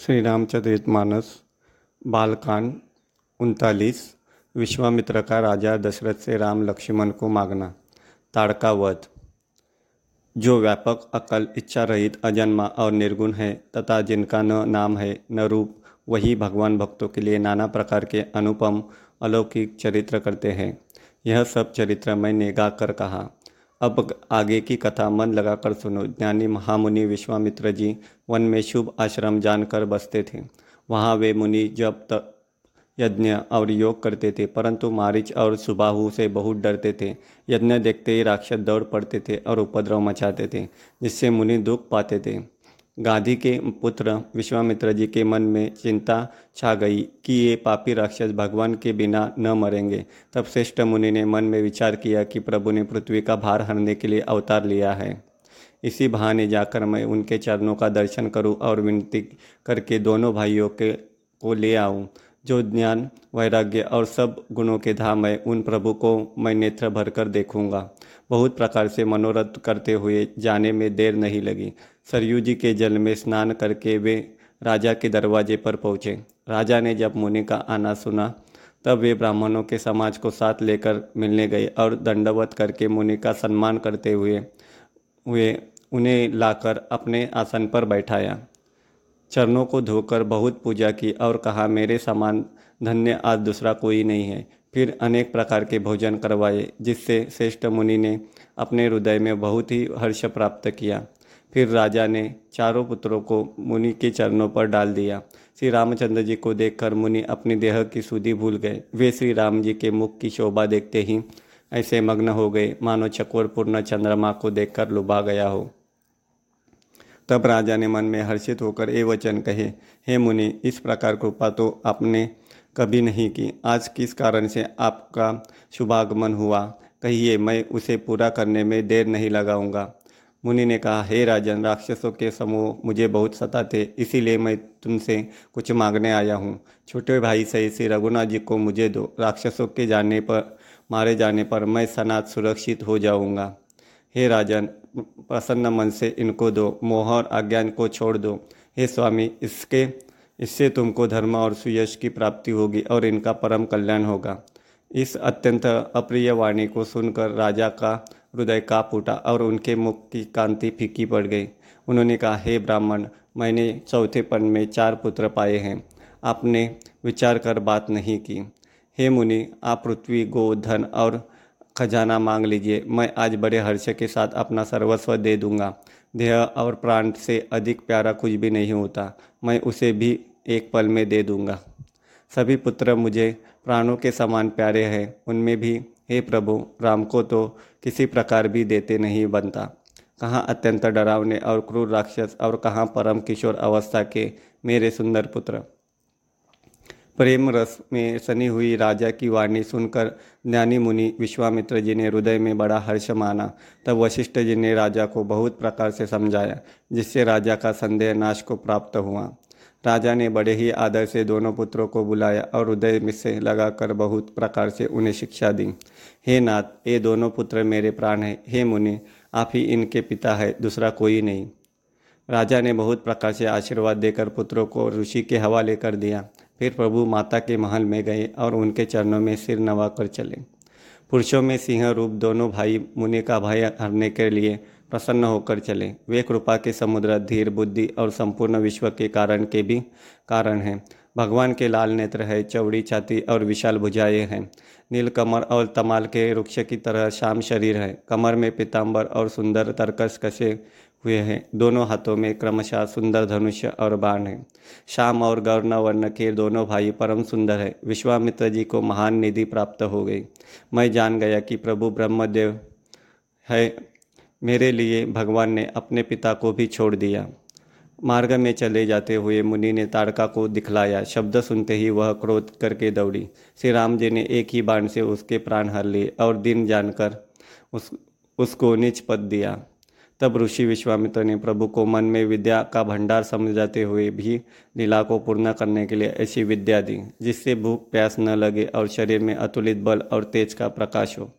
श्री रामचरित मानस बालकांड उनतालीस, विश्वामित्र का राजा दशरथ से राम लक्ष्मण को मांगना। ताड़का वध। जो व्यापक अकल इच्छा रहित अजन्मा और निर्गुण है तथा जिनका न नाम है, न रूप, वही भगवान भक्तों के लिए नाना प्रकार के अनुपम अलौकिक चरित्र करते हैं। यह सब चरित्र मैंने गाकर कहा। अब आगे की कथा मन लगाकर सुनो। ज्ञानी महामुनि विश्वामित्र जी वन में शुभ आश्रम जानकर बसते थे। वहाँ वे मुनि जब तक यज्ञ और योग करते थे, परंतु मारिच और सुबाहु से बहुत डरते थे। यज्ञ देखते ही राक्षस दौड़ पड़ते थे और उपद्रव मचाते थे, जिससे मुनि दुख पाते थे। गांधी के पुत्र विश्वामित्र जी के मन में चिंता छा गई कि ये पापी राक्षस भगवान के बिना न मरेंगे। तब श्रेष्ठ मुनि ने मन में विचार किया कि प्रभु ने पृथ्वी का भार हरने के लिए अवतार लिया है। इसी बहाने जाकर मैं उनके चरणों का दर्शन करूँ और विनती करके दोनों भाइयों के को ले आऊँ। जो ज्ञान, वैराग्य और सब गुणों के धाम है उन प्रभु को मैं नेत्र भरकर देखूँगा। बहुत प्रकार से मनोरथ करते हुए जाने में देर नहीं लगी। सरयू जी के जल में स्नान करके वे राजा के दरवाजे पर पहुँचे। राजा ने जब मुनि का आना सुना, तब वे ब्राह्मणों के समाज को साथ लेकर मिलने गए और दंडवत करके मुनि का सम्मान करते हुए हुए उन्हें लाकर अपने आसन पर बैठाया। चरणों को धोकर बहुत पूजा की और कहा, मेरे समान धन्य आज दूसरा कोई नहीं है। फिर अनेक प्रकार के भोजन करवाए, जिससे श्रेष्ठ मुनि ने अपने हृदय में बहुत ही हर्ष प्राप्त किया। फिर राजा ने चारों पुत्रों को मुनि के चरणों पर डाल दिया। श्री रामचंद्र जी को देखकर मुनि अपने देह की सुधि भूल गए। वे श्री राम जी के मुख की शोभा देखते ही ऐसे मग्न हो गए। मानो चकोर पूर्ण चंद्रमा को देखकर लुभा गया हो। तब राजा ने मन में हर्षित होकर ये वचन कहे, हे मुनि, इस प्रकार कृपा तो आपने कभी नहीं की। आज किस कारण से आपका शुभागमन हुआ? कहिए, मैं उसे पूरा करने में देर नहीं लगाऊँगा। मुनि ने कहा, हे राजन, राक्षसों के समूह मुझे बहुत सताते, इसीलिए मैं तुमसे कुछ मांगने आया हूँ। छोटे भाई सही श्री रघुनाथ जी को मुझे दो। राक्षसों के जाने पर, मारे जाने पर मैं सनात सुरक्षित हो जाऊँगा। हे राजन, प्रसन्न मन से इनको दो, मोह और अज्ञान को छोड़ दो। हे स्वामी, इसके, इससे तुमको धर्म और सुयश की प्राप्ति होगी और इनका परम कल्याण होगा। इस अत्यंत अप्रिय वाणी को सुनकर राजा का हृदय काप उठा और उनके मुख की कांति फीकी पड़ गई। उन्होंने कहा, हे ब्राह्मण, मैंने चौथेपन में चार पुत्र पाए हैं। आपने विचार कर बात नहीं की। हे मुनि, आप पृथ्वी, गो, धन और खजाना मांग लीजिए। मैं आज बड़े हर्ष के साथ अपना सर्वस्व दे दूँगा। देह और प्राण से अधिक प्यारा कुछ भी नहीं होता। मैं उसे भी एक पल में दे दूँगा। सभी पुत्र मुझे प्राणों के समान प्यारे हैं। उनमें भी, हे प्रभु, राम को तो किसी प्रकार भी देते नहीं बनता। कहाँ अत्यंत डरावने और क्रूर राक्षस और कहाँ परम किशोर अवस्था के मेरे सुंदर पुत्र। प्रेम रस में सनी हुई राजा की वाणी सुनकर ज्ञानी मुनि विश्वामित्र जी ने हृदय में बड़ा हर्ष माना। तब वशिष्ठ जी ने राजा को बहुत प्रकार से समझाया, जिससे राजा का संदेह नाश को प्राप्त हुआ। राजा ने बड़े ही आदर से दोनों पुत्रों को बुलाया और हृदय में से लगाकर बहुत प्रकार से उन्हें शिक्षा दी। हे नाथ, ये दोनों पुत्र मेरे प्राण हैं। हे मुनि, आप ही इनके पिता है, दूसरा कोई नहीं राजा ने बहुत प्रकार से आशीर्वाद देकर पुत्रों को ऋषि के हवाले कर दिया। फिर प्रभु माता के महल में गए और उनके चरणों में सिर नवा कर चले। पुरुषों में सिंह रूप दोनों भाई मुनि का भय हरने के लिए प्रसन्न होकर चले। वे कृपा के समुद्र, धीर, बुद्धि और संपूर्ण विश्व के कारण के भी कारण हैं। भगवान के लाल नेत्र है, चौड़ी छाती और विशाल भुजाएँ हैं। नील कमर और तमाल के वृक्ष की तरह शाम शरीर है। कमर में पीताम्बर और सुंदर तरकस कसे हुए हैं। दोनों हाथों में क्रमशः सुंदर धनुष्य और बाण है। श्याम और गौर्ण वर्ण के दोनों भाई परम सुंदर है। विश्वामित्र जी को महान निधि प्राप्त हो गई। मैं जान गया कि प्रभु ब्रह्मदेव है। मेरे लिए भगवान ने अपने पिता को भी छोड़ दिया। मार्ग में चले जाते हुए मुनि ने ताड़का को दिखलाया। शब्द सुनते ही वह क्रोध करके दौड़ी। श्री राम जी ने एक ही बाण से उसके प्राण हर लिए और दिन जानकर उस, उसको निच पद दिया। तब ऋषि विश्वामित्र ने प्रभु को मन में विद्या का भंडार समझाते हुए भी लीला को पूर्ण करने के लिए ऐसी विद्या दी, जिससे भूख, प्यास न लगे और शरीर में अतुलित बल और तेज का प्रकाश हो।